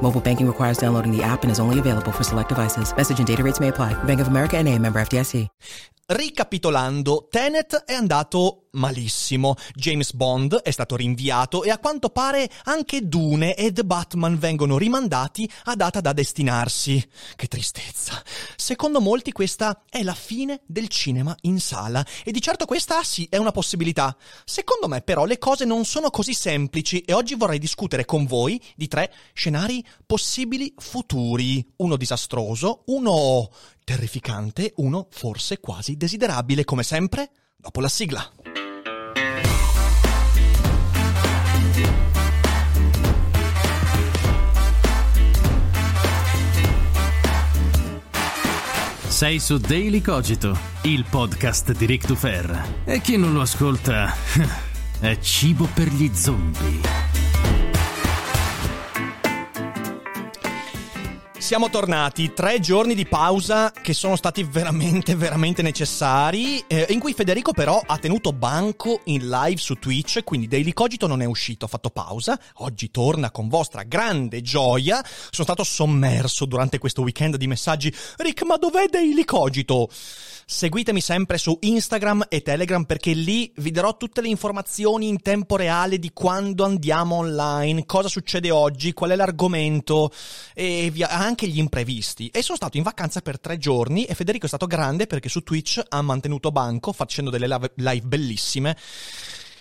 Mobile banking requires downloading the app and is only available for select devices. Message and data rates may apply. Bank of America NA, member FDIC. Ricapitolando, Tenet è andato malissimo, James Bond è stato rinviato e a quanto pare anche Dune e The Batman vengono rimandati a data da destinarsi. Che tristezza. Secondo molti questa è la fine del cinema in sala e di certo questa sì è una possibilità. Secondo me però le cose non sono così semplici e oggi vorrei discutere con voi di tre scenari possibili futuri. Uno disastroso, uno terrificante, uno forse quasi desiderabile, come sempre, dopo la sigla. Sei su Daily Cogito, il podcast di Rick Dufer. E chi non lo ascolta è cibo per gli zombie. Siamo tornati, tre giorni di pausa che sono stati veramente, veramente necessari, eh, in cui Federico però ha tenuto banco in live su Twitch, quindi Daily Cogito non è uscito, ha fatto pausa, oggi torna con vostra grande gioia, sono stato sommerso durante questo weekend di messaggi, Rick ma dov'è Daily Cogito? Seguitemi sempre su Instagram e Telegram perché lì vi darò tutte le informazioni in tempo reale di quando andiamo online, cosa succede oggi, qual è l'argomento. E via, anche gli imprevisti. E sono stato in vacanza per tre giorni e Federico è stato grande perché su Twitch ha mantenuto banco facendo delle live bellissime.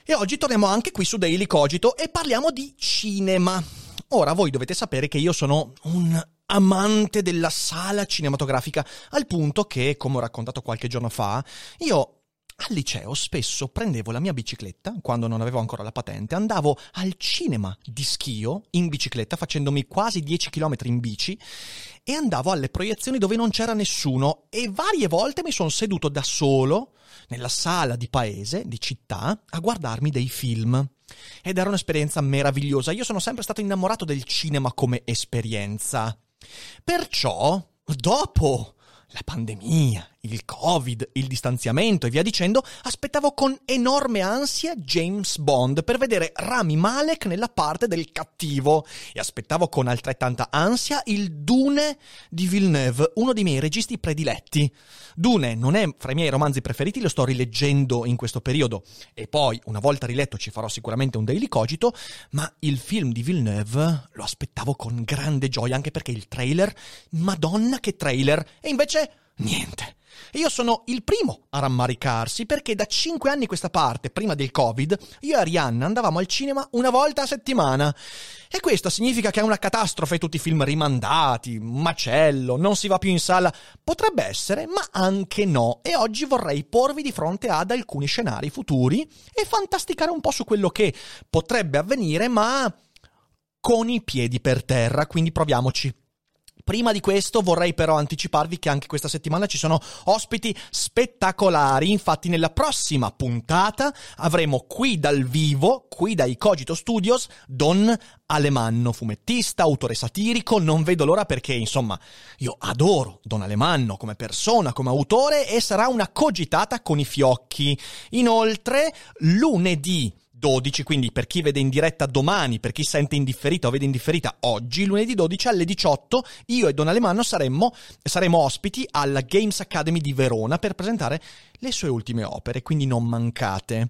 E oggi torniamo anche qui su Daily Cogito e parliamo di cinema. Ora voi dovete sapere che io sono un amante della sala cinematografica, al punto che, come ho raccontato qualche giorno fa, io al liceo spesso prendevo la mia bicicletta, quando non avevo ancora la patente, andavo al cinema di schio in bicicletta facendomi quasi 10 km in bici e andavo alle proiezioni dove non c'era nessuno e varie volte mi sono seduto da solo nella sala di paese, di città, a guardarmi dei film. Ed era un'esperienza meravigliosa. Io sono sempre stato innamorato del cinema come esperienza. Perciò, dopo la pandemia, il covid, il distanziamento e via dicendo, aspettavo con enorme ansia James Bond per vedere Rami Malek nella parte del cattivo. E aspettavo con altrettanta ansia il Dune di Villeneuve, uno dei miei registi prediletti. Dune non è fra i miei romanzi preferiti, lo sto rileggendo in questo periodo. E poi, una volta riletto, ci farò sicuramente un daily cogito, ma il film di Villeneuve lo aspettavo con grande gioia anche perché il trailer, madonna che trailer, e invece niente. Io sono il primo a rammaricarsi perché da cinque anni questa parte, prima del Covid, io e Arianna andavamo al cinema una volta a settimana. E questo significa che è una catastrofe tutti i film rimandati, macello, non si va più in sala. Potrebbe essere, ma anche no. E oggi vorrei porvi di fronte ad alcuni scenari futuri e fantasticare un po' su quello che potrebbe avvenire, ma con i piedi per terra, quindi proviamoci. Prima di questo vorrei però anticiparvi che anche questa settimana ci sono ospiti spettacolari, infatti nella prossima puntata avremo qui dal vivo, qui dai Cogito Studios, Don Alemanno, fumettista, autore satirico, non vedo l'ora perché insomma io adoro Don Alemanno come persona, come autore e sarà una cogitata con i fiocchi. Inoltre lunedì 12, quindi per chi vede in diretta domani, per chi sente indifferita o vede indifferita oggi, lunedì 12 alle 18, io e Don Alemanno saremmo, saremo ospiti alla Games Academy di Verona per presentare le sue ultime opere, quindi non mancate.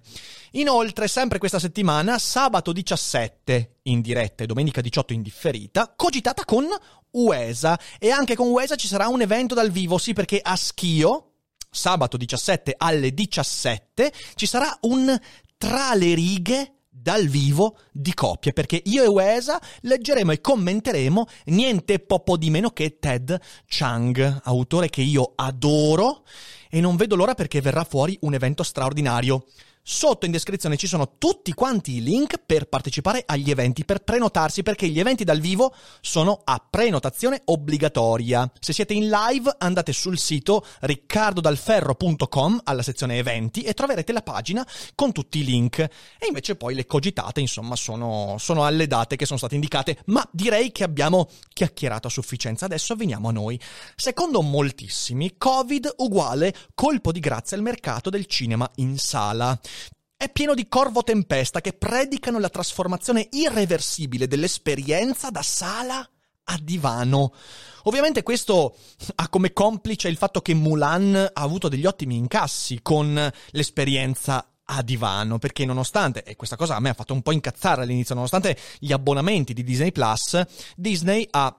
Inoltre, sempre questa settimana, sabato 17 in diretta e domenica 18 in differita, cogitata con UESA e anche con UESA ci sarà un evento dal vivo, sì perché a Schio, sabato 17 alle 17 ci sarà un tra le righe dal vivo di coppie, perché io e Wesa leggeremo e commenteremo niente poco di meno che Ted Chang, autore che io adoro e non vedo l'ora perché verrà fuori un evento straordinario. Sotto in descrizione ci sono tutti quanti i link per partecipare agli eventi, per prenotarsi, perché gli eventi dal vivo sono a prenotazione obbligatoria. Se siete in live andate sul sito riccardodalferro.com alla sezione eventi e troverete la pagina con tutti i link. E invece poi le cogitate, insomma, sono, sono alle date che sono state indicate, ma direi che abbiamo chiacchierato a sufficienza. Adesso veniamo a noi. Secondo moltissimi, Covid uguale colpo di grazia al mercato del cinema in sala. È pieno di corvo tempesta che predicano la trasformazione irreversibile dell'esperienza da sala a divano. Ovviamente questo ha come complice il fatto che Mulan ha avuto degli ottimi incassi con l'esperienza a divano, perché nonostante, e questa cosa a me ha fatto un po' incazzare all'inizio, nonostante gli abbonamenti di Disney Plus, Disney ha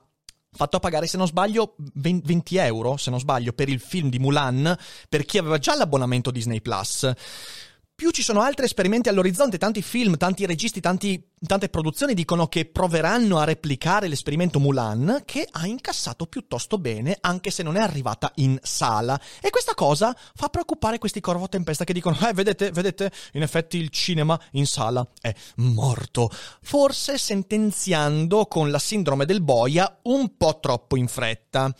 fatto pagare, se non sbaglio, 20 euro, se non sbaglio, per il film di Mulan, per chi aveva già l'abbonamento Disney Plus più ci sono altri esperimenti all'orizzonte, tanti film, tanti registi, tanti, tante produzioni dicono che proveranno a replicare l'esperimento Mulan, che ha incassato piuttosto bene, anche se non è arrivata in sala. E questa cosa fa preoccupare questi corvo tempesta che dicono, eh, vedete, vedete, in effetti il cinema in sala è morto. Forse sentenziando con la sindrome del boia un po' troppo in fretta.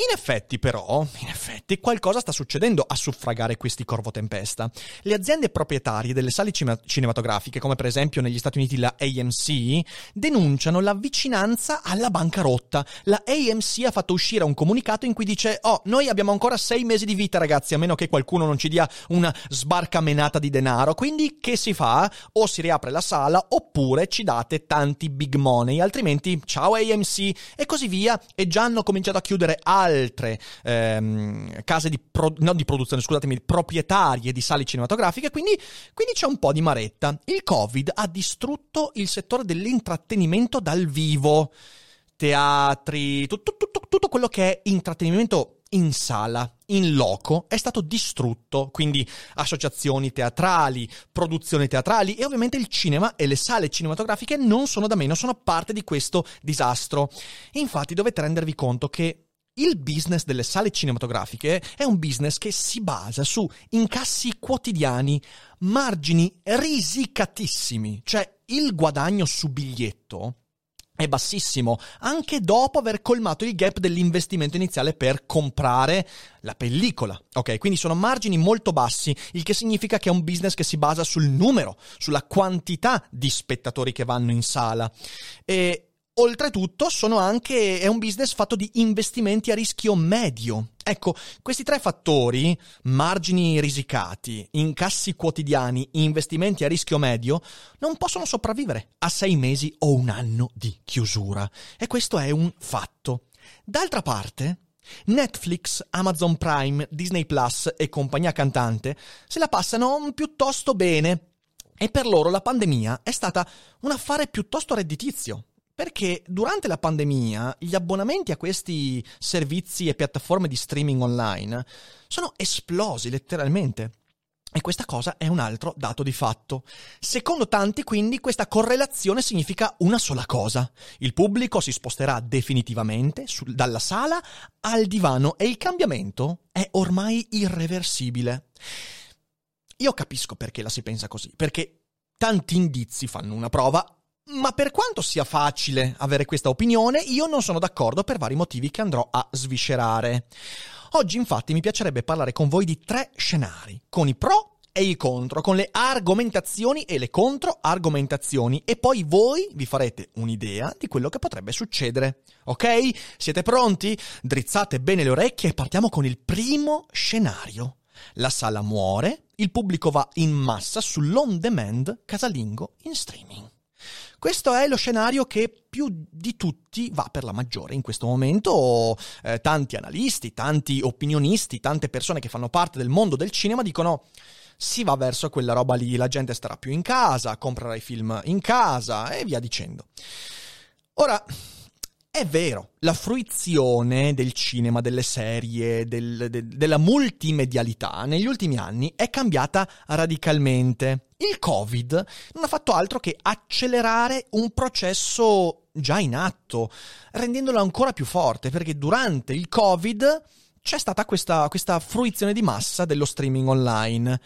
In effetti, però, in effetti, qualcosa sta succedendo a suffragare questi corvo tempesta. Le aziende proprietarie delle sale cinematografiche, come per esempio negli Stati Uniti la AMC, denunciano la vicinanza alla bancarotta. La AMC ha fatto uscire un comunicato in cui dice: Oh, noi abbiamo ancora sei mesi di vita, ragazzi, a meno che qualcuno non ci dia una sbarcamenata di denaro. Quindi, che si fa? O si riapre la sala, oppure ci date tanti big money, altrimenti, ciao AMC, e così via. E già hanno cominciato a chiudere altri altre ehm, case di, pro- no, di produzione, scusatemi, proprietarie di sale cinematografiche, quindi, quindi c'è un po' di maretta. Il Covid ha distrutto il settore dell'intrattenimento dal vivo, teatri, tutto, tutto, tutto quello che è intrattenimento in sala, in loco, è stato distrutto, quindi associazioni teatrali, produzioni teatrali e ovviamente il cinema e le sale cinematografiche non sono da meno, sono parte di questo disastro. Infatti dovete rendervi conto che il business delle sale cinematografiche è un business che si basa su incassi quotidiani, margini risicatissimi, cioè il guadagno su biglietto è bassissimo, anche dopo aver colmato il gap dell'investimento iniziale per comprare la pellicola. Ok, quindi sono margini molto bassi, il che significa che è un business che si basa sul numero, sulla quantità di spettatori che vanno in sala. E Oltretutto anche, è un business fatto di investimenti a rischio medio. Ecco, questi tre fattori, margini risicati, incassi quotidiani, investimenti a rischio medio, non possono sopravvivere a sei mesi o un anno di chiusura. E questo è un fatto. D'altra parte, Netflix, Amazon Prime, Disney Plus e compagnia cantante se la passano piuttosto bene. E per loro la pandemia è stata un affare piuttosto redditizio. Perché durante la pandemia gli abbonamenti a questi servizi e piattaforme di streaming online sono esplosi letteralmente. E questa cosa è un altro dato di fatto. Secondo tanti, quindi, questa correlazione significa una sola cosa. Il pubblico si sposterà definitivamente sul, dalla sala al divano e il cambiamento è ormai irreversibile. Io capisco perché la si pensa così, perché tanti indizi fanno una prova ma per quanto sia facile avere questa opinione, io non sono d'accordo per vari motivi che andrò a sviscerare. Oggi infatti mi piacerebbe parlare con voi di tre scenari, con i pro e i contro, con le argomentazioni e le controargomentazioni e poi voi vi farete un'idea di quello che potrebbe succedere. Ok? Siete pronti? Drizzate bene le orecchie e partiamo con il primo scenario. La sala muore, il pubblico va in massa sull'on demand casalingo in streaming. Questo è lo scenario che più di tutti va per la maggiore in questo momento. Eh, tanti analisti, tanti opinionisti, tante persone che fanno parte del mondo del cinema dicono si va verso quella roba lì, la gente starà più in casa, comprerà i film in casa e via dicendo. Ora, è vero, la fruizione del cinema, delle serie, del, de, della multimedialità negli ultimi anni è cambiata radicalmente. Il Covid non ha fatto altro che accelerare un processo già in atto, rendendolo ancora più forte, perché durante il Covid c'è stata questa, questa fruizione di massa dello streaming online.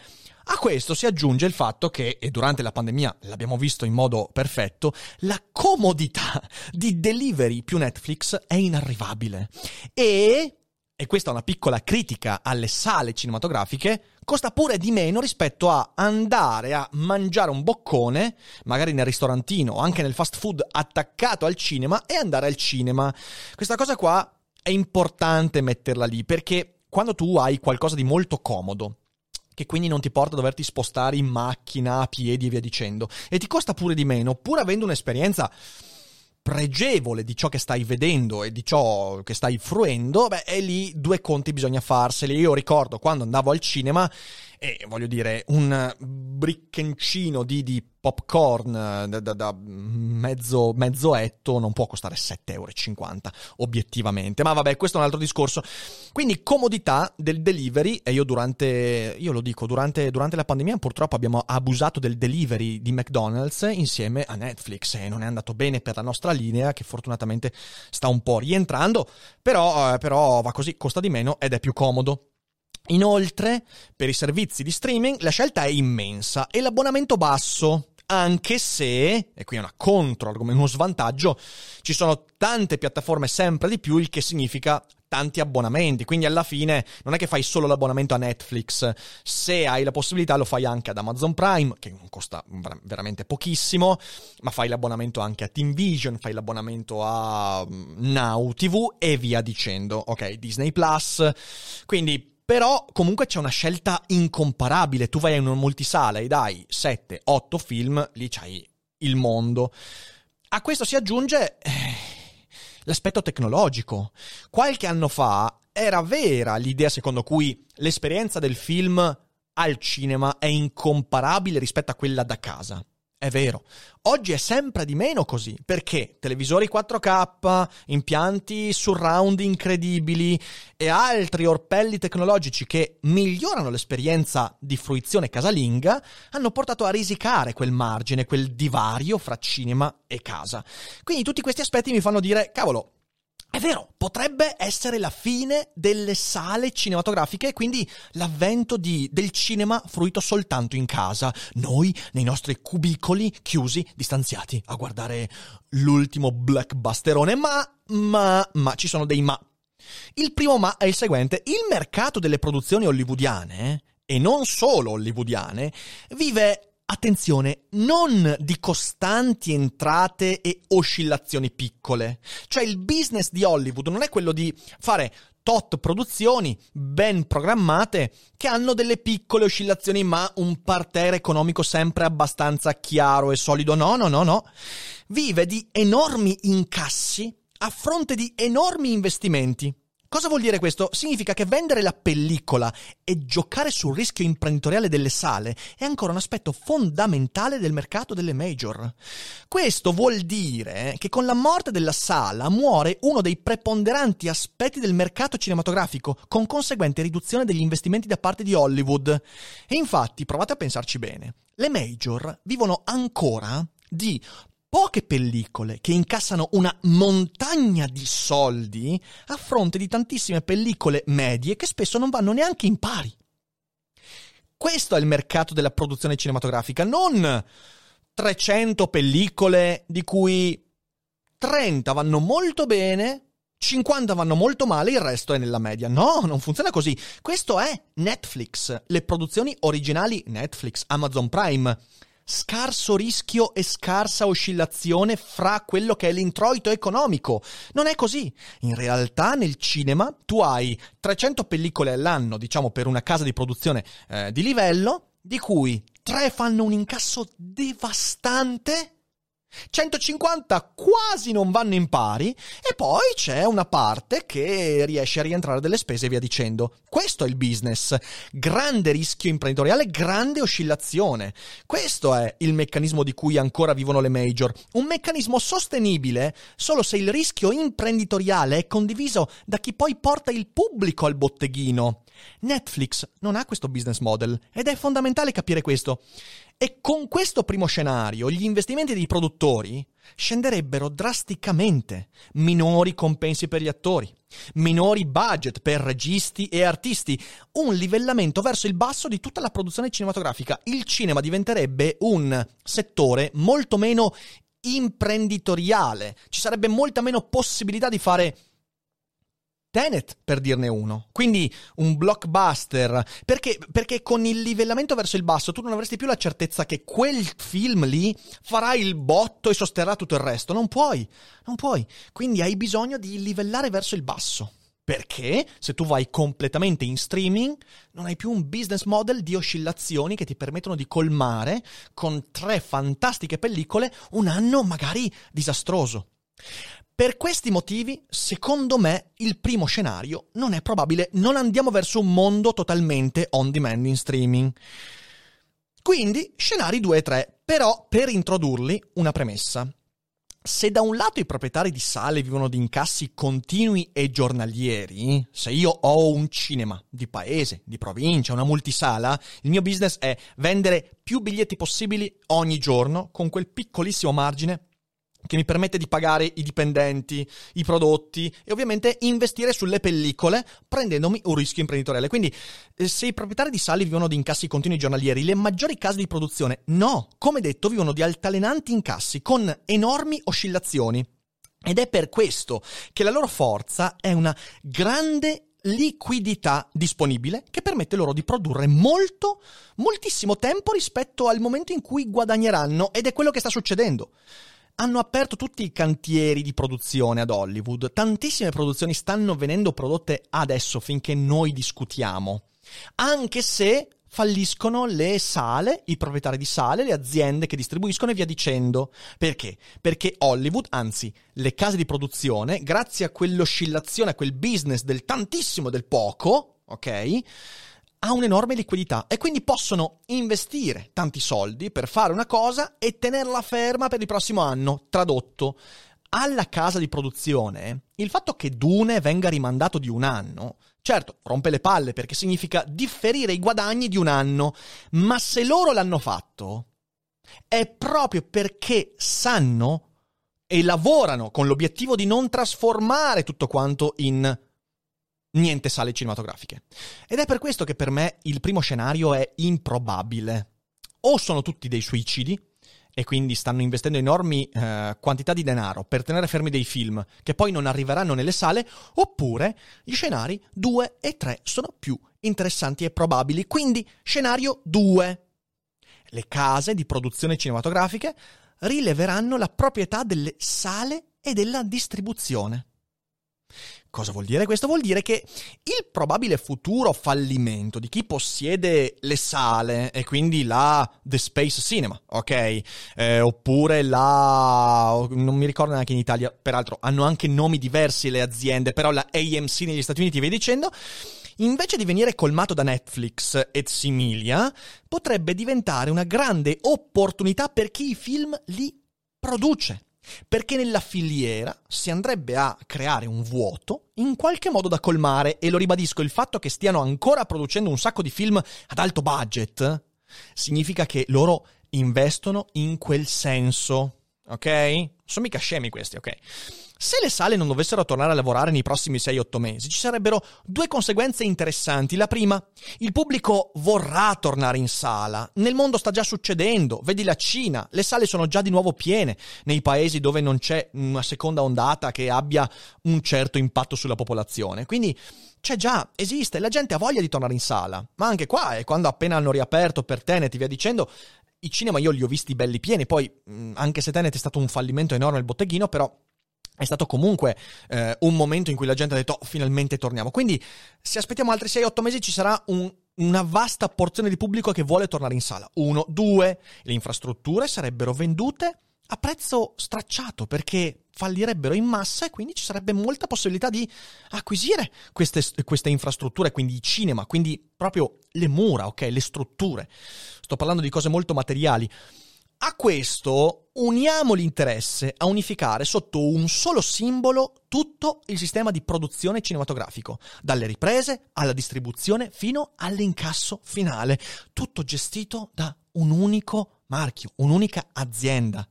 A questo si aggiunge il fatto che, e durante la pandemia l'abbiamo visto in modo perfetto, la comodità di delivery più Netflix è inarrivabile. E, e questa è una piccola critica alle sale cinematografiche, costa pure di meno rispetto a andare a mangiare un boccone, magari nel ristorantino o anche nel fast food attaccato al cinema e andare al cinema. Questa cosa qua è importante metterla lì perché quando tu hai qualcosa di molto comodo, che quindi non ti porta a doverti spostare in macchina, a piedi e via dicendo, e ti costa pure di meno, pur avendo un'esperienza pregevole di ciò che stai vedendo e di ciò che stai fruendo, beh, è lì due conti bisogna farseli. Io ricordo quando andavo al cinema e voglio dire, un bricchencino di, di popcorn eh, da, da, da mezzo, mezzo, etto non può costare 7,50 euro, obiettivamente. Ma vabbè, questo è un altro discorso. Quindi, comodità del delivery, e io durante, io lo dico, durante, durante la pandemia purtroppo abbiamo abusato del delivery di McDonald's insieme a Netflix e non è andato bene per la nostra linea, che fortunatamente sta un po' rientrando, però, eh, però va così, costa di meno ed è più comodo. Inoltre, per i servizi di streaming la scelta è immensa e l'abbonamento basso, anche se, e qui è una contro, uno svantaggio, ci sono tante piattaforme sempre di più, il che significa tanti abbonamenti, quindi alla fine non è che fai solo l'abbonamento a Netflix, se hai la possibilità lo fai anche ad Amazon Prime, che costa veramente pochissimo, ma fai l'abbonamento anche a Team Vision, fai l'abbonamento a mm, Now TV e via dicendo, ok, Disney Plus, quindi però comunque c'è una scelta incomparabile. Tu vai in una multisala e dai 7, 8 film, lì c'hai il mondo. A questo si aggiunge eh, l'aspetto tecnologico. Qualche anno fa era vera l'idea secondo cui l'esperienza del film al cinema è incomparabile rispetto a quella da casa. È vero. Oggi è sempre di meno così, perché televisori 4K, impianti surround incredibili e altri orpelli tecnologici che migliorano l'esperienza di fruizione casalinga hanno portato a risicare quel margine, quel divario fra cinema e casa. Quindi tutti questi aspetti mi fanno dire, cavolo, è vero, potrebbe essere la fine delle sale cinematografiche e quindi l'avvento di, del cinema fruito soltanto in casa, noi nei nostri cubicoli chiusi, distanziati, a guardare l'ultimo blackbusterone, ma, ma, ma, ci sono dei ma. Il primo ma è il seguente, il mercato delle produzioni hollywoodiane, e non solo hollywoodiane, vive attenzione, non di costanti entrate e oscillazioni piccole. Cioè il business di Hollywood non è quello di fare tot produzioni ben programmate che hanno delle piccole oscillazioni ma un parterre economico sempre abbastanza chiaro e solido. No, no, no, no. Vive di enormi incassi a fronte di enormi investimenti. Cosa vuol dire questo? Significa che vendere la pellicola e giocare sul rischio imprenditoriale delle sale è ancora un aspetto fondamentale del mercato delle major. Questo vuol dire che con la morte della sala muore uno dei preponderanti aspetti del mercato cinematografico, con conseguente riduzione degli investimenti da parte di Hollywood. E infatti, provate a pensarci bene, le major vivono ancora di poche pellicole che incassano una montagna di soldi a fronte di tantissime pellicole medie che spesso non vanno neanche in pari. Questo è il mercato della produzione cinematografica, non 300 pellicole di cui 30 vanno molto bene, 50 vanno molto male, il resto è nella media. No, non funziona così. Questo è Netflix, le produzioni originali Netflix, Amazon Prime scarso rischio e scarsa oscillazione fra quello che è l'introito economico. Non è così. In realtà nel cinema tu hai 300 pellicole all'anno, diciamo per una casa di produzione eh, di livello, di cui 3 fanno un incasso devastante 150 quasi non vanno in pari e poi c'è una parte che riesce a rientrare delle spese e via dicendo. Questo è il business. Grande rischio imprenditoriale, grande oscillazione. Questo è il meccanismo di cui ancora vivono le major. Un meccanismo sostenibile solo se il rischio imprenditoriale è condiviso da chi poi porta il pubblico al botteghino. Netflix non ha questo business model ed è fondamentale capire questo. E con questo primo scenario gli investimenti dei produttori scenderebbero drasticamente, minori compensi per gli attori, minori budget per registi e artisti, un livellamento verso il basso di tutta la produzione cinematografica. Il cinema diventerebbe un settore molto meno imprenditoriale, ci sarebbe molta meno possibilità di fare Tenet, per dirne uno. Quindi un blockbuster. Perché? Perché con il livellamento verso il basso tu non avresti più la certezza che quel film lì farà il botto e sosterrà tutto il resto. Non puoi. Non puoi. Quindi hai bisogno di livellare verso il basso. Perché se tu vai completamente in streaming non hai più un business model di oscillazioni che ti permettono di colmare con tre fantastiche pellicole un anno magari disastroso. Per questi motivi, secondo me, il primo scenario non è probabile. Non andiamo verso un mondo totalmente on demand in streaming. Quindi, scenari 2 e 3. Però, per introdurli, una premessa. Se da un lato i proprietari di sale vivono di incassi continui e giornalieri, se io ho un cinema di paese, di provincia, una multisala, il mio business è vendere più biglietti possibili ogni giorno con quel piccolissimo margine che mi permette di pagare i dipendenti, i prodotti e ovviamente investire sulle pellicole prendendomi un rischio imprenditoriale. Quindi eh, se i proprietari di sali vivono di incassi continui giornalieri, le maggiori case di produzione no, come detto, vivono di altalenanti incassi con enormi oscillazioni. Ed è per questo che la loro forza è una grande liquidità disponibile che permette loro di produrre molto, moltissimo tempo rispetto al momento in cui guadagneranno ed è quello che sta succedendo hanno aperto tutti i cantieri di produzione ad Hollywood. Tantissime produzioni stanno venendo prodotte adesso finché noi discutiamo. Anche se falliscono le sale, i proprietari di sale, le aziende che distribuiscono e via dicendo. Perché? Perché Hollywood, anzi le case di produzione, grazie a quell'oscillazione, a quel business del tantissimo del poco, ok? Ha un'enorme liquidità e quindi possono investire tanti soldi per fare una cosa e tenerla ferma per il prossimo anno. Tradotto, alla casa di produzione, il fatto che Dune venga rimandato di un anno, certo, rompe le palle perché significa differire i guadagni di un anno, ma se loro l'hanno fatto, è proprio perché sanno e lavorano con l'obiettivo di non trasformare tutto quanto in niente sale cinematografiche. Ed è per questo che per me il primo scenario è improbabile. O sono tutti dei suicidi, e quindi stanno investendo enormi eh, quantità di denaro per tenere fermi dei film che poi non arriveranno nelle sale, oppure gli scenari 2 e 3 sono più interessanti e probabili. Quindi scenario 2. Le case di produzione cinematografiche rileveranno la proprietà delle sale e della distribuzione. Cosa vuol dire questo? Vuol dire che il probabile futuro fallimento di chi possiede le sale e quindi la The Space Cinema, ok? Eh, oppure la... non mi ricordo neanche in Italia, peraltro hanno anche nomi diversi le aziende, però la AMC negli Stati Uniti, via dicendo, invece di venire colmato da Netflix et similia, potrebbe diventare una grande opportunità per chi i film li produce. Perché nella filiera si andrebbe a creare un vuoto in qualche modo da colmare e lo ribadisco, il fatto che stiano ancora producendo un sacco di film ad alto budget significa che loro investono in quel senso, ok? Sono mica scemi questi, ok? Se le sale non dovessero tornare a lavorare nei prossimi 6-8 mesi, ci sarebbero due conseguenze interessanti. La prima, il pubblico vorrà tornare in sala. Nel mondo sta già succedendo. Vedi la Cina, le sale sono già di nuovo piene nei paesi dove non c'è una seconda ondata che abbia un certo impatto sulla popolazione. Quindi c'è già, esiste, la gente ha voglia di tornare in sala. Ma anche qua, e quando appena hanno riaperto per Tenet via dicendo, i cinema io li ho visti belli pieni, poi anche se Tenet è stato un fallimento enorme il botteghino, però è stato comunque eh, un momento in cui la gente ha detto oh, finalmente torniamo. Quindi se aspettiamo altri 6-8 mesi ci sarà un, una vasta porzione di pubblico che vuole tornare in sala. Uno, due, le infrastrutture sarebbero vendute a prezzo stracciato perché fallirebbero in massa e quindi ci sarebbe molta possibilità di acquisire queste, queste infrastrutture, quindi cinema, quindi proprio le mura, ok, le strutture. Sto parlando di cose molto materiali A questo uniamo l'interesse a unificare sotto un solo simbolo tutto il sistema di produzione cinematografico, dalle riprese alla distribuzione fino all'incasso finale, tutto gestito da un unico marchio, un'unica azienda.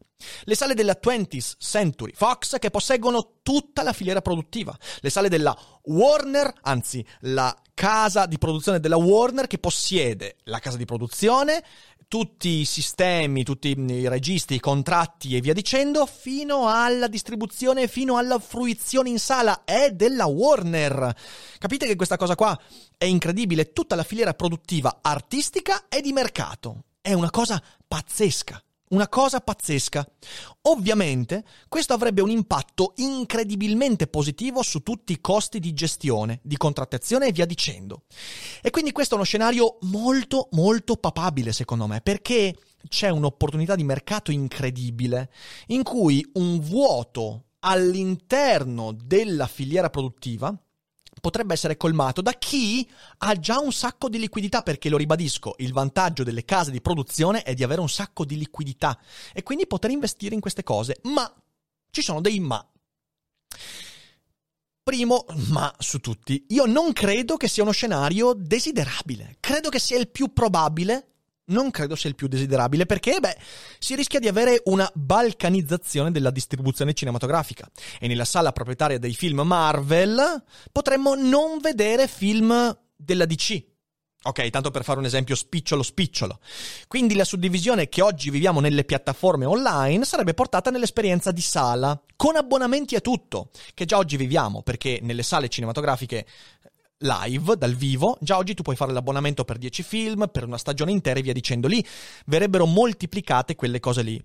Le sale della 20th Century Fox che posseggono tutta la filiera produttiva. Le sale della Warner, anzi la casa di produzione della Warner che possiede la casa di produzione, tutti i sistemi, tutti i registri, i contratti e via dicendo, fino alla distribuzione, fino alla fruizione in sala, è della Warner. Capite che questa cosa qua è incredibile, tutta la filiera produttiva artistica e di mercato. È una cosa pazzesca. Una cosa pazzesca. Ovviamente questo avrebbe un impatto incredibilmente positivo su tutti i costi di gestione, di contrattazione e via dicendo. E quindi questo è uno scenario molto molto papabile secondo me, perché c'è un'opportunità di mercato incredibile in cui un vuoto all'interno della filiera produttiva potrebbe essere colmato da chi ha già un sacco di liquidità, perché lo ribadisco, il vantaggio delle case di produzione è di avere un sacco di liquidità e quindi poter investire in queste cose, ma ci sono dei ma. Primo ma su tutti, io non credo che sia uno scenario desiderabile, credo che sia il più probabile non credo sia il più desiderabile perché, beh, si rischia di avere una balcanizzazione della distribuzione cinematografica e nella sala proprietaria dei film Marvel potremmo non vedere film della DC. Ok, tanto per fare un esempio spicciolo spicciolo. Quindi la suddivisione che oggi viviamo nelle piattaforme online sarebbe portata nell'esperienza di sala, con abbonamenti a tutto, che già oggi viviamo, perché nelle sale cinematografiche live, dal vivo, già oggi tu puoi fare l'abbonamento per 10 film, per una stagione intera e via dicendo. Lì verrebbero moltiplicate quelle cose lì.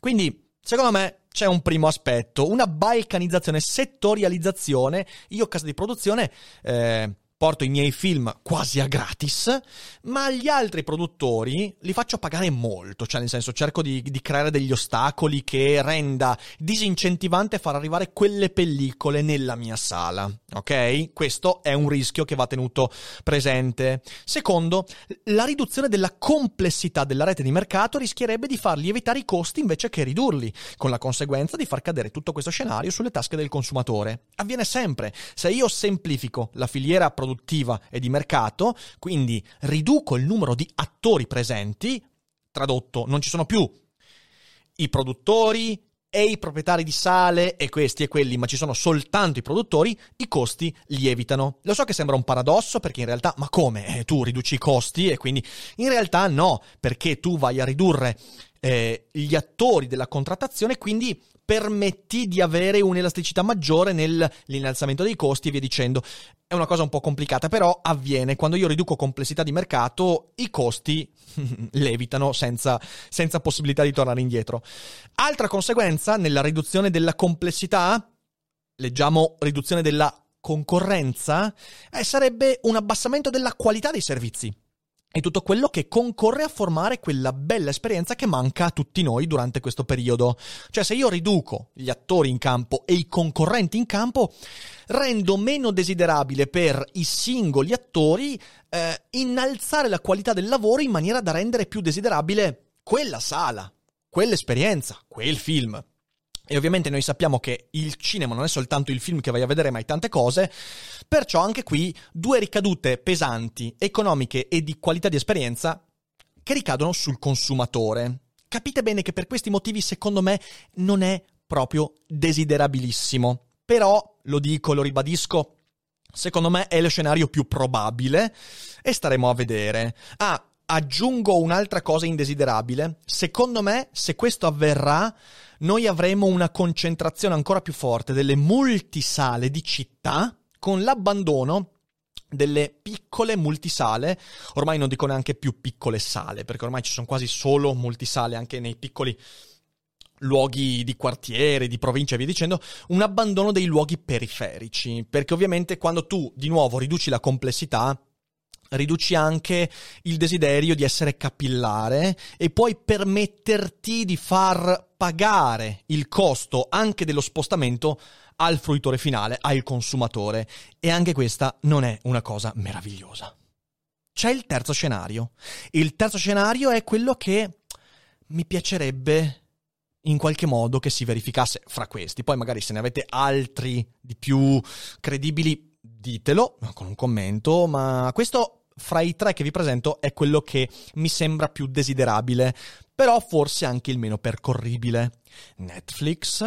Quindi, secondo me, c'è un primo aspetto, una balcanizzazione, settorializzazione. Io, casa di produzione, eh, porto i miei film quasi a gratis, ma gli altri produttori li faccio pagare molto, cioè nel senso cerco di, di, creare degli ostacoli che renda disincentivante far arrivare quelle pellicole nella mia sala, ok? Questo è un rischio che va tenuto presente. Secondo, la riduzione della complessità della rete di mercato rischierebbe di far lievitare i costi invece che ridurli, con la conseguenza di far cadere tutto questo scenario sulle tasche del consumatore. Avviene sempre. Se io semplifico la filiera produttiva produttiva e di mercato, quindi riduco il numero di attori presenti, tradotto, non ci sono più i produttori e i proprietari di sale e questi e quelli, ma ci sono soltanto i produttori, i costi lievitano. Lo so che sembra un paradosso perché in realtà, ma come? Eh, tu riduci i costi e quindi in realtà no, perché tu vai a ridurre eh, gli attori della contrattazione, quindi permetti di avere un'elasticità maggiore nell'innalzamento dei costi e via dicendo. È una cosa un po' complicata, però avviene quando io riduco complessità di mercato, i costi levitano senza, senza possibilità di tornare indietro. Altra conseguenza nella riduzione della complessità, leggiamo riduzione della concorrenza, eh, sarebbe un abbassamento della qualità dei servizi e tutto quello che concorre a formare quella bella esperienza che manca a tutti noi durante questo periodo. Cioè, se io riduco gli attori in campo e i concorrenti in campo, rendo meno desiderabile per i singoli attori eh, innalzare la qualità del lavoro in maniera da rendere più desiderabile quella sala, quell'esperienza, quel film. E ovviamente noi sappiamo che il cinema non è soltanto il film che vai a vedere, ma hai tante cose, perciò anche qui due ricadute pesanti, economiche e di qualità di esperienza che ricadono sul consumatore. Capite bene che per questi motivi, secondo me, non è proprio desiderabilissimo. Però, lo dico, lo ribadisco, secondo me è lo scenario più probabile e staremo a vedere. Ah, aggiungo un'altra cosa indesiderabile. Secondo me, se questo avverrà, noi avremo una concentrazione ancora più forte delle multisale di città con l'abbandono delle piccole multisale, ormai non dico neanche più piccole sale, perché ormai ci sono quasi solo multisale anche nei piccoli luoghi di quartiere, di provincia e via dicendo, un abbandono dei luoghi periferici, perché ovviamente quando tu di nuovo riduci la complessità, riduci anche il desiderio di essere capillare e puoi permetterti di far pagare il costo anche dello spostamento al fruitore finale, al consumatore. E anche questa non è una cosa meravigliosa. C'è il terzo scenario. Il terzo scenario è quello che mi piacerebbe in qualche modo che si verificasse fra questi. Poi magari se ne avete altri di più credibili, ditelo con un commento, ma questo fra i tre che vi presento è quello che mi sembra più desiderabile, però forse anche il meno percorribile. Netflix,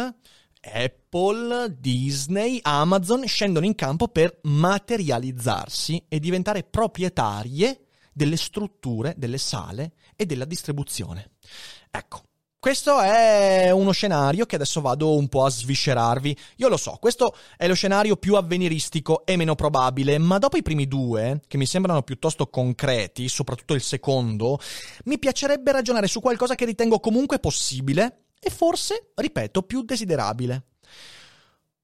Apple, Disney, Amazon scendono in campo per materializzarsi e diventare proprietarie delle strutture, delle sale e della distribuzione. Ecco, questo è uno scenario che adesso vado un po' a sviscerarvi. Io lo so, questo è lo scenario più avveniristico e meno probabile, ma dopo i primi due, che mi sembrano piuttosto concreti, soprattutto il secondo, mi piacerebbe ragionare su qualcosa che ritengo comunque possibile e forse, ripeto, più desiderabile.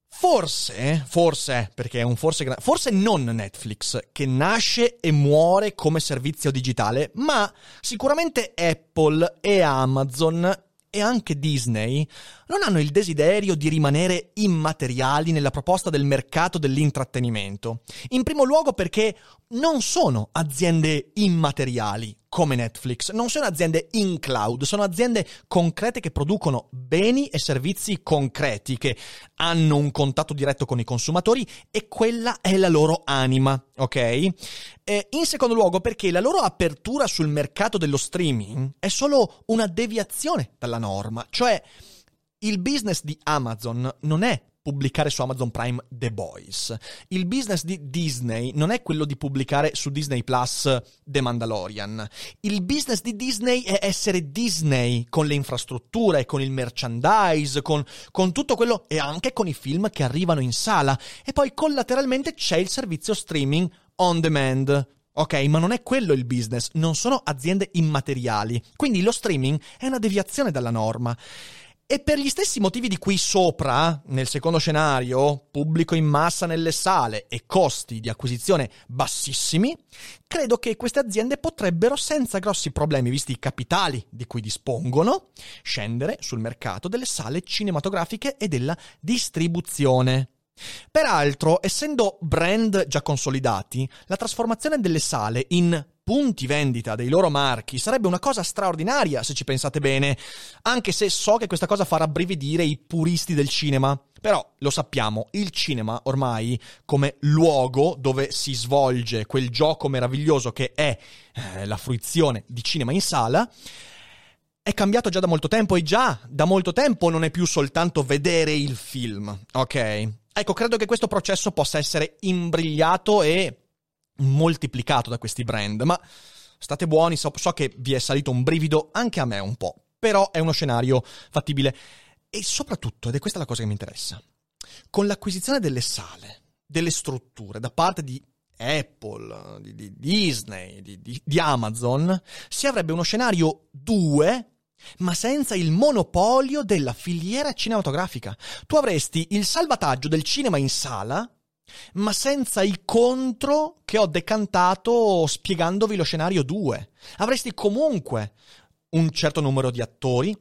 Forse, forse, perché è un forse, forse non Netflix, che nasce e muore come servizio digitale, ma sicuramente Apple e Amazon e anche Disney non hanno il desiderio di rimanere immateriali nella proposta del mercato dell'intrattenimento. In primo luogo perché non sono aziende immateriali come Netflix, non sono aziende in cloud, sono aziende concrete che producono beni e servizi concreti, che hanno un contatto diretto con i consumatori e quella è la loro anima, ok? E in secondo luogo perché la loro apertura sul mercato dello streaming è solo una deviazione dalla norma, cioè il business di Amazon non è pubblicare su Amazon Prime The Boys. Il business di Disney non è quello di pubblicare su Disney Plus The Mandalorian. Il business di Disney è essere Disney con le infrastrutture, con il merchandise, con, con tutto quello e anche con i film che arrivano in sala. E poi collateralmente c'è il servizio streaming on demand. Ok, ma non è quello il business, non sono aziende immateriali. Quindi lo streaming è una deviazione dalla norma. E per gli stessi motivi di qui sopra, nel secondo scenario, pubblico in massa nelle sale e costi di acquisizione bassissimi, credo che queste aziende potrebbero senza grossi problemi, visti i capitali di cui dispongono, scendere sul mercato delle sale cinematografiche e della distribuzione. Peraltro, essendo brand già consolidati, la trasformazione delle sale in punti vendita dei loro marchi sarebbe una cosa straordinaria se ci pensate bene, anche se so che questa cosa farà brividire i puristi del cinema. Però lo sappiamo, il cinema ormai come luogo dove si svolge quel gioco meraviglioso che è eh, la fruizione di cinema in sala, è cambiato già da molto tempo e già da molto tempo non è più soltanto vedere il film, ok? Ecco, credo che questo processo possa essere imbrigliato e moltiplicato da questi brand, ma state buoni, so, so che vi è salito un brivido anche a me un po', però è uno scenario fattibile e soprattutto, ed è questa la cosa che mi interessa, con l'acquisizione delle sale, delle strutture da parte di Apple, di, di Disney, di, di, di Amazon, si avrebbe uno scenario 2 ma senza il monopolio della filiera cinematografica. Tu avresti il salvataggio del cinema in sala, ma senza i contro che ho decantato spiegandovi lo scenario 2. Avresti comunque un certo numero di attori,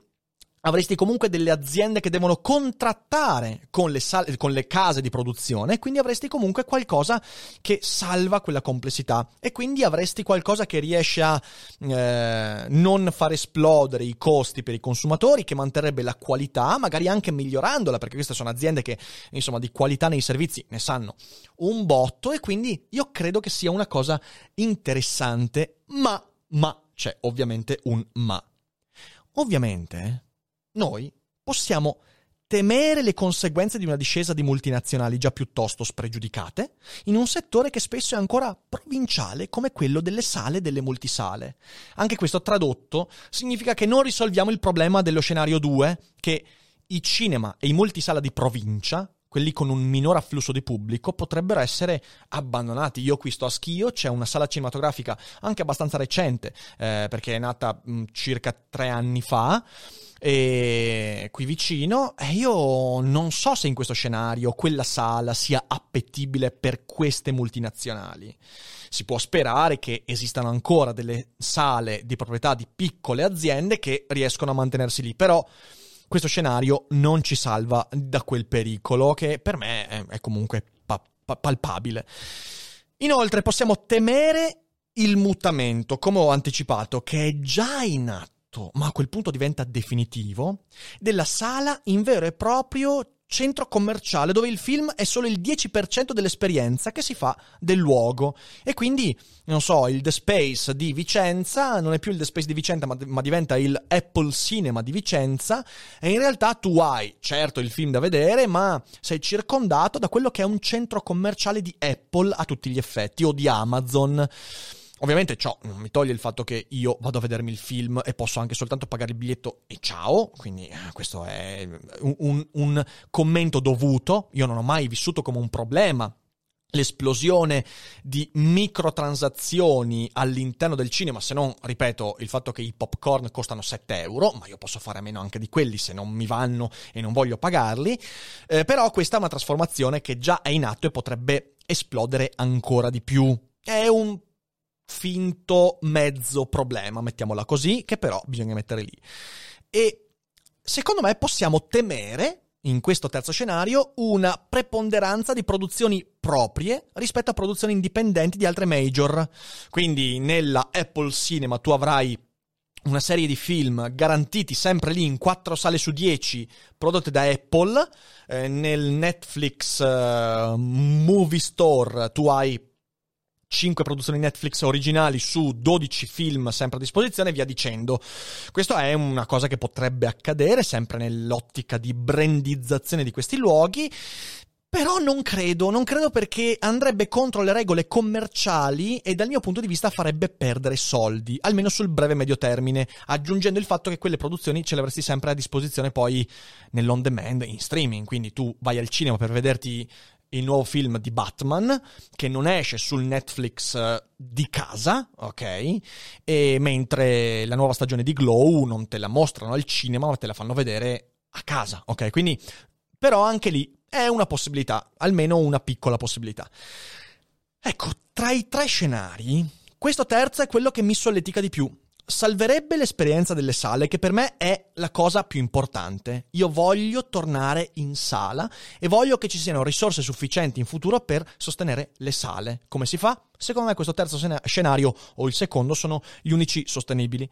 avresti comunque delle aziende che devono contrattare con le, sal- con le case di produzione, quindi avresti comunque qualcosa che salva quella complessità e quindi avresti qualcosa che riesce a eh, non far esplodere i costi per i consumatori, che manterrebbe la qualità, magari anche migliorandola, perché queste sono aziende che insomma di qualità nei servizi ne sanno un botto e quindi io credo che sia una cosa interessante, ma, ma, c'è ovviamente un ma. Ovviamente noi possiamo temere le conseguenze di una discesa di multinazionali già piuttosto spregiudicate in un settore che spesso è ancora provinciale come quello delle sale e delle multisale. Anche questo tradotto significa che non risolviamo il problema dello scenario 2, che i cinema e i multisala di provincia quelli con un minor afflusso di pubblico potrebbero essere abbandonati. Io qui sto a Schio, c'è una sala cinematografica anche abbastanza recente, eh, perché è nata mh, circa tre anni fa, e qui vicino e io non so se in questo scenario quella sala sia appetibile per queste multinazionali. Si può sperare che esistano ancora delle sale di proprietà di piccole aziende che riescono a mantenersi lì, però questo scenario non ci salva da quel pericolo che per me è, comunque pa- pa- palpabile. Inoltre possiamo temere il mutamento, come ho anticipato, che è già in atto ma a quel punto diventa definitivo, della sala in vero e proprio centro commerciale dove il film è solo il 10% dell'esperienza che si fa del luogo. E quindi non so il The Space di Vicenza non è più il The Space di Vicenza ma, ma, diventa il Apple Cinema di Vicenza. E in realtà tu hai certo il film da vedere ma sei circondato da quello che è un centro commerciale di Apple a tutti gli effetti o di Amazon Ovviamente ciò non mi toglie il fatto che io vado a vedermi il film e posso anche soltanto pagare il biglietto e ciao, quindi eh, questo è un, un, commento dovuto, io non ho mai vissuto come un problema l'esplosione di microtransazioni all'interno del cinema, se non, ripeto, il fatto che i popcorn costano 7 euro, ma io posso fare a meno anche di quelli se non mi vanno e non voglio pagarli, eh, però questa è una trasformazione che già è in atto e potrebbe esplodere ancora di più. È un finto mezzo problema, mettiamola così, che però bisogna mettere lì. E secondo me possiamo temere in questo terzo scenario una preponderanza di produzioni proprie rispetto a produzioni indipendenti di altre major. Quindi nella Apple Cinema tu avrai una serie di film garantiti sempre lì in 4 sale su 10 prodotte da Apple. Eh, nel Netflix uh, Movie Store tu hai 5 produzioni Netflix originali su 12 film sempre a disposizione e via dicendo. Questa è una cosa che potrebbe accadere sempre nell'ottica di brandizzazione di questi luoghi. Però non credo, non credo perché andrebbe contro le regole commerciali e dal mio punto di vista farebbe perdere soldi, almeno sul breve medio termine, aggiungendo il fatto che quelle produzioni ce le avresti sempre a disposizione poi nell'on demand in streaming, quindi tu vai al cinema per vederti il nuovo film di Batman che non esce sul Netflix uh, di casa, ok? E mentre la nuova stagione di Glow non te la mostrano al cinema, ma te la fanno vedere a casa, ok? Quindi però anche lì è una possibilità, almeno una piccola possibilità. Ecco, tra i tre scenari, questo terzo è quello che mi solletica di più salverebbe l'esperienza delle sale, che per me è la cosa più importante. Io voglio tornare in sala e voglio che ci siano risorse sufficienti in futuro per sostenere le sale. Come si fa? Secondo me questo terzo scenario o il secondo sono gli unici sostenibili.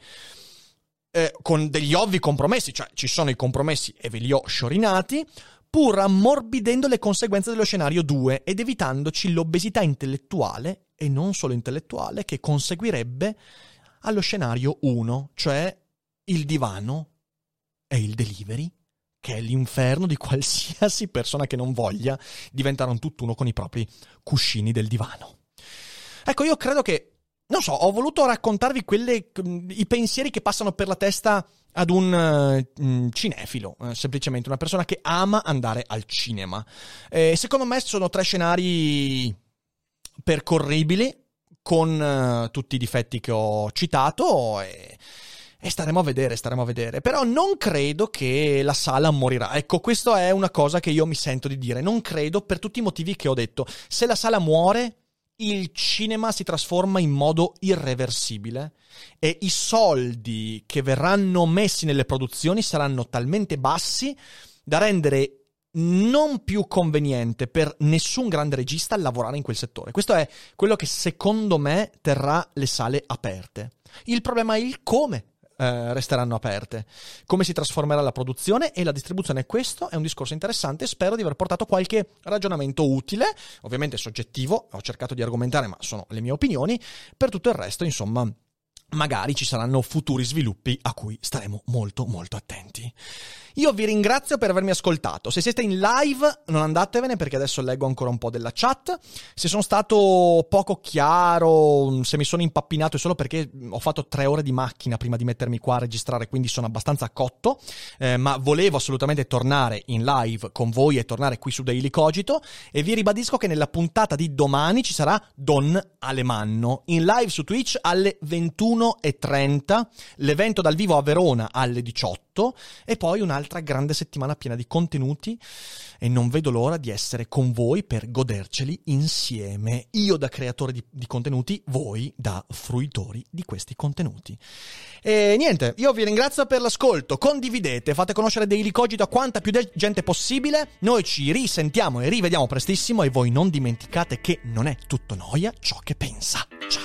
Eh, con degli ovvi compromessi, cioè ci sono i compromessi e ve li ho sciorinati, pur ammorbidendo le conseguenze dello scenario 2 ed evitandoci l'obesità intellettuale, e non solo intellettuale, che conseguirebbe allo scenario 1, cioè il divano e il delivery, che è l'inferno di qualsiasi persona che non voglia diventare un tutt'uno con i propri cuscini del divano. Ecco, io credo che, non so, ho voluto raccontarvi quelle, i pensieri che passano per la testa ad un uh, cinefilo, uh, semplicemente una persona che ama andare al cinema. Eh, secondo me sono tre scenari percorribili, con uh, tutti i difetti che ho citato e, e, staremo a vedere, staremo a vedere. Però non credo che la sala morirà. Ecco, questa è una cosa che io mi sento di dire. Non credo per tutti i motivi che ho detto. Se la sala muore, il cinema si trasforma in modo irreversibile e i soldi che verranno messi nelle produzioni saranno talmente bassi da rendere non più conveniente per nessun grande regista lavorare in quel settore. Questo è quello che secondo me terrà le sale aperte. Il problema è il come eh, resteranno aperte, come si trasformerà la produzione e la distribuzione. Questo è un discorso interessante. Spero di aver portato qualche ragionamento utile, ovviamente soggettivo. Ho cercato di argomentare, ma sono le mie opinioni. Per tutto il resto, insomma. Magari ci saranno futuri sviluppi a cui staremo molto molto attenti. Io vi ringrazio per avermi ascoltato. Se siete in live, non andatevene perché adesso leggo ancora un po' della chat. Se sono stato poco chiaro, se mi sono impappinato è solo perché ho fatto tre ore di macchina prima di mettermi qua a registrare, quindi sono abbastanza cotto. Eh, ma volevo assolutamente tornare in live con voi e tornare qui su Daily Cogito. E vi ribadisco che nella puntata di domani ci sarà Don Alemanno in live su Twitch alle 21.30. L'evento dal vivo a Verona alle 18 e poi un'altra grande settimana piena di contenuti e non vedo l'ora di essere con voi per goderceli insieme. Io da creatore di, di contenuti, voi da fruitori di questi contenuti. E niente, io vi ringrazio per l'ascolto, condividete, fate conoscere Daily Cogito a quanta più de- gente possibile, noi ci risentiamo e rivediamo prestissimo e voi non dimenticate che non è tutto noia ciò che pensa. Ciao!